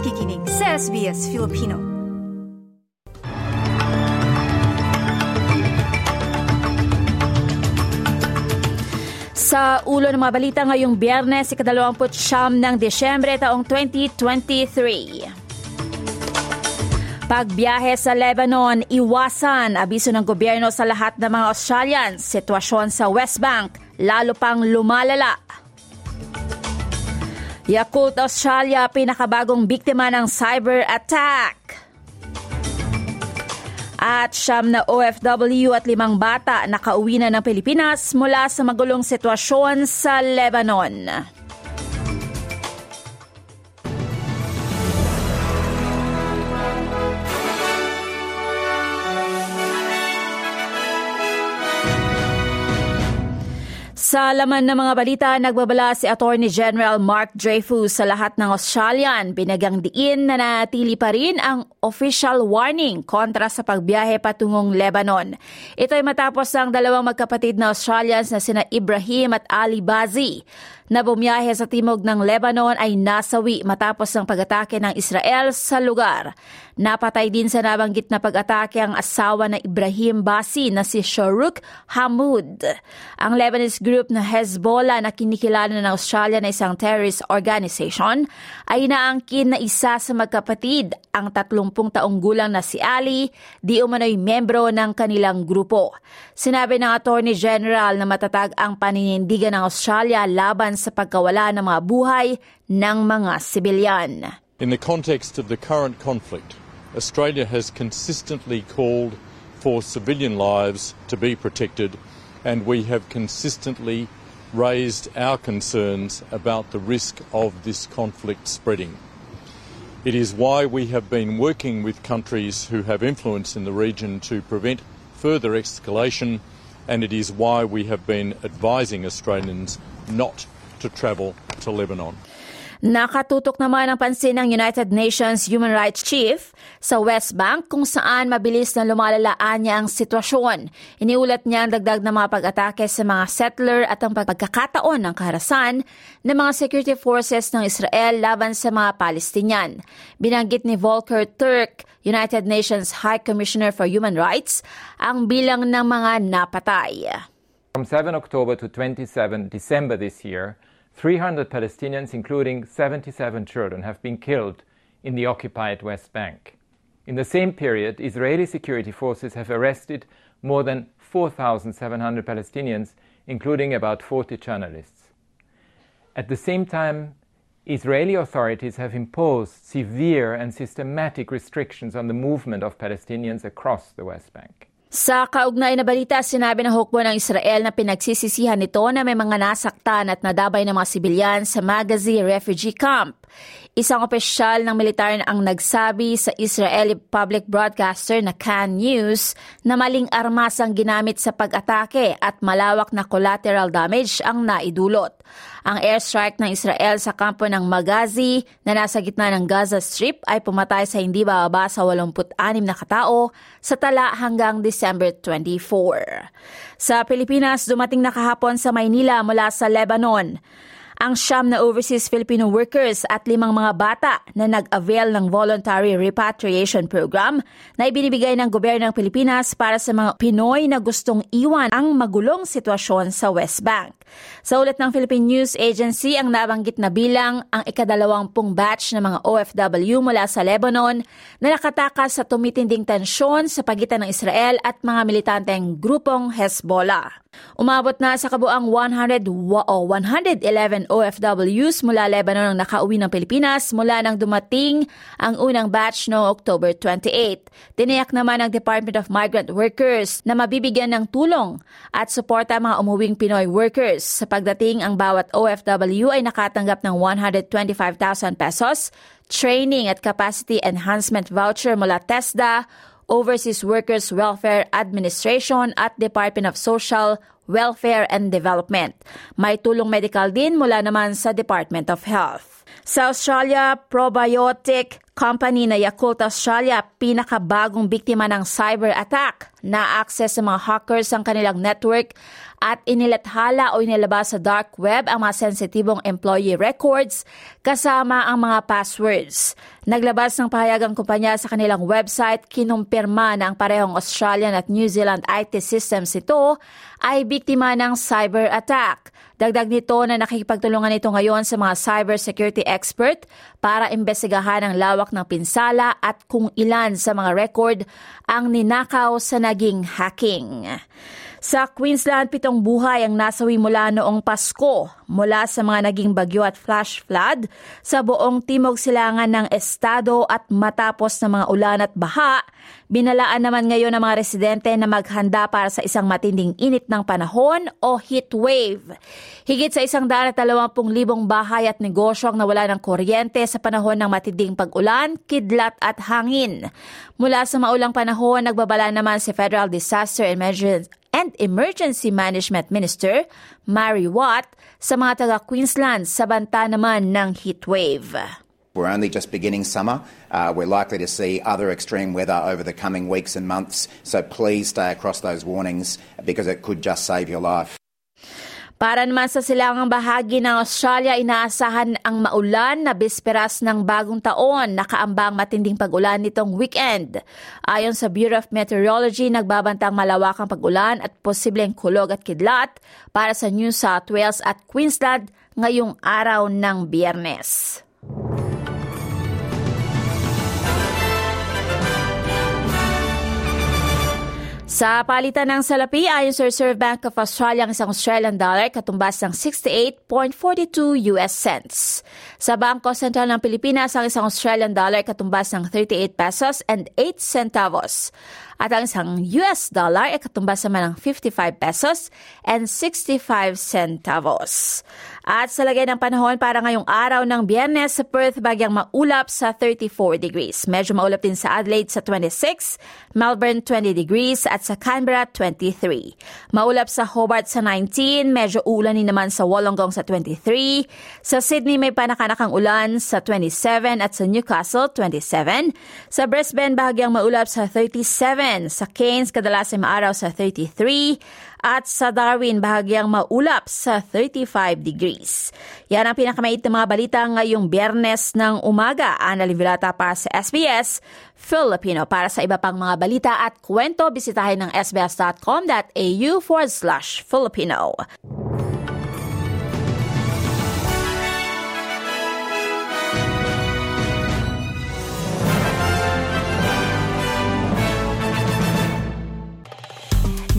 nakikinig sa SBS Filipino. Sa ulo ng mga balita ngayong biyernes, ikadalawamput siyam ng Desyembre taong 2023. Pagbiyahe sa Lebanon, iwasan. Abiso ng gobyerno sa lahat ng mga Australians. Sitwasyon sa West Bank, lalo pang lumalala. Yakult Australia, pinakabagong biktima ng cyber attack. At siyam na OFW at limang bata nakauwi na ng Pilipinas mula sa magulong sitwasyon sa Lebanon. Sa laman ng mga balita, nagbabala si Attorney General Mark Dreyfus sa lahat ng Australian. Binagang diin na natili pa rin ang official warning kontra sa pagbiyahe patungong Lebanon. Ito ay matapos ang dalawang magkapatid na Australians na sina Ibrahim at Ali Bazi na bumiyahe sa timog ng Lebanon ay nasawi matapos ang pag-atake ng Israel sa lugar. Napatay din sa nabanggit na pag-atake ang asawa ng Ibrahim Basi na si Sharuk Hamoud. Ang Lebanese group na Hezbollah na kinikilala ng Australia na isang terrorist organization ay inaangkin na isa sa magkapatid ang 30 taong gulang na si Ali, di umano'y membro ng kanilang grupo. Sinabi ng Attorney General na matatag ang paninindigan ng Australia laban sa pagkawala ng mga buhay ng mga sibilyan. In the context of the current conflict, Australia has consistently called for civilian lives to be protected and we have consistently raised our concerns about the risk of this conflict spreading. It is why we have been working with countries who have influence in the region to prevent further escalation, and it is why we have been advising Australians not to travel to Lebanon. Nakatutok naman ang pansin ng United Nations Human Rights Chief sa West Bank kung saan mabilis na lumalalaan niya ang sitwasyon. Iniulat niya ang dagdag na mga pag-atake sa mga settler at ang pagkakataon ng kaharasan ng mga security forces ng Israel laban sa mga Palestinian. Binanggit ni Volker Turk, United Nations High Commissioner for Human Rights, ang bilang ng mga napatay. From 7 October to 27 December this year, 300 Palestinians, including 77 children, have been killed in the occupied West Bank. In the same period, Israeli security forces have arrested more than 4,700 Palestinians, including about 40 journalists. At the same time, Israeli authorities have imposed severe and systematic restrictions on the movement of Palestinians across the West Bank. Sa kaugnay na balita, sinabi ng hukbo ng Israel na pinagsisisihan nito na may mga nasaktan at nadabay ng mga sibilyan sa Magazi refugee camp. Isang opisyal ng militar ang nagsabi sa Israeli public broadcaster na Can News na maling armas ang ginamit sa pag-atake at malawak na collateral damage ang naidulot. Ang airstrike ng Israel sa kampo ng Magazi na nasa gitna ng Gaza Strip ay pumatay sa hindi bababa sa 86 na katao sa tala hanggang December 24. Sa Pilipinas, dumating na kahapon sa Maynila mula sa Lebanon ang siyam na overseas Filipino workers at limang mga bata na nag-avail ng voluntary repatriation program na ibinibigay ng gobyerno ng Pilipinas para sa mga Pinoy na gustong iwan ang magulong sitwasyon sa West Bank. Sa ulat ng Philippine News Agency, ang nabanggit na bilang ang ikadalawampung batch ng mga OFW mula sa Lebanon na nakatakas sa tumitinding tensyon sa pagitan ng Israel at mga militanteng grupong Hezbollah. Umabot na sa kabuang 100 o 111 OFWs mula Lebanon ang nakauwi ng Pilipinas mula nang dumating ang unang batch noong October 28. Tiniyak naman ng Department of Migrant Workers na mabibigyan ng tulong at suporta mga umuwing Pinoy workers. Sa pagdating, ang bawat OFW ay nakatanggap ng 125,000 pesos, training at capacity enhancement voucher mula TESDA, Overseas Workers Welfare Administration at Department of Social Welfare and Development. May tulong medical din mula naman sa Department of Health. Sa Australia, probiotic company na Yakult Australia pinakabagong biktima ng cyber attack. Na-access sa mga hackers ang kanilang network at inilathala o inilabas sa dark web ang mga sensitibong employee records kasama ang mga passwords. Naglabas ng pahayag ang kumpanya sa kanilang website, kinumpirma na ang parehong Australian at New Zealand IT systems ito ay biktima ng cyber attack. Dagdag nito na nakikipagtulungan ito ngayon sa mga cybersecurity expert para imbestigahan ang lawak ng pinsala at kung ilan sa mga record ang ninakaw sa naging hacking. Sa Queensland, pitong buhay ang nasawi mula noong Pasko mula sa mga naging bagyo at flash flood sa buong timog silangan ng estado at matapos ng mga ulan at baha, binalaan naman ngayon ng mga residente na maghanda para sa isang matinding init ng panahon o heat wave. Higit sa isang daan at dalawampung libong bahay at negosyo ang nawala ng kuryente sa panahon ng matinding pag-ulan, kidlat at hangin. Mula sa maulang panahon, nagbabala naman si Federal Disaster Emergency and Emergency Management Minister Mary Watt sa mga taga Queensland sa banta naman ng heatwave. We're only just beginning summer. Uh, we're likely to see other extreme weather over the coming weeks and months, so please stay across those warnings because it could just save your life. Para naman sa silangang bahagi ng Australia, inaasahan ang maulan na bisperas ng bagong taon. Nakaambang matinding pag-ulan nitong weekend. Ayon sa Bureau of Meteorology, nagbabantang malawakang pag-ulan at posibleng kulog at kidlat para sa New South Wales at Queensland ngayong araw ng biyernes. Sa palitan ng salapi, ayon sa Reserve Bank of Australia, ang isang Australian dollar katumbas ng 68.42 US cents. Sa Bangko Sentral ng Pilipinas, ang isang Australian dollar katumbas ng 38 pesos and 8 centavos. At ang isang US dollar ay katumbas naman ng 55 pesos and 65 centavos. At sa lagay ng panahon para ngayong araw ng biyernes sa Perth, bagyang maulap sa 34 degrees. Medyo maulap din sa Adelaide sa 26, Melbourne 20 degrees at sa Canberra 23. Maulap sa Hobart sa 19, medyo ulanin naman sa Wollongong sa 23. Sa Sydney may panakanakang ulan sa 27 at sa Newcastle 27. Sa Brisbane bahagyang maulap sa 37 sa Cairns, kadalas ay maaraw sa 33. At sa Darwin, bahagyang maulap sa 35 degrees. Yan ang pinakamait na mga balita ngayong biyernes ng umaga. Ana Livilata para sa SBS Filipino. Para sa iba pang mga balita at kwento, bisitahin ng sbs.com.au forward slash Filipino.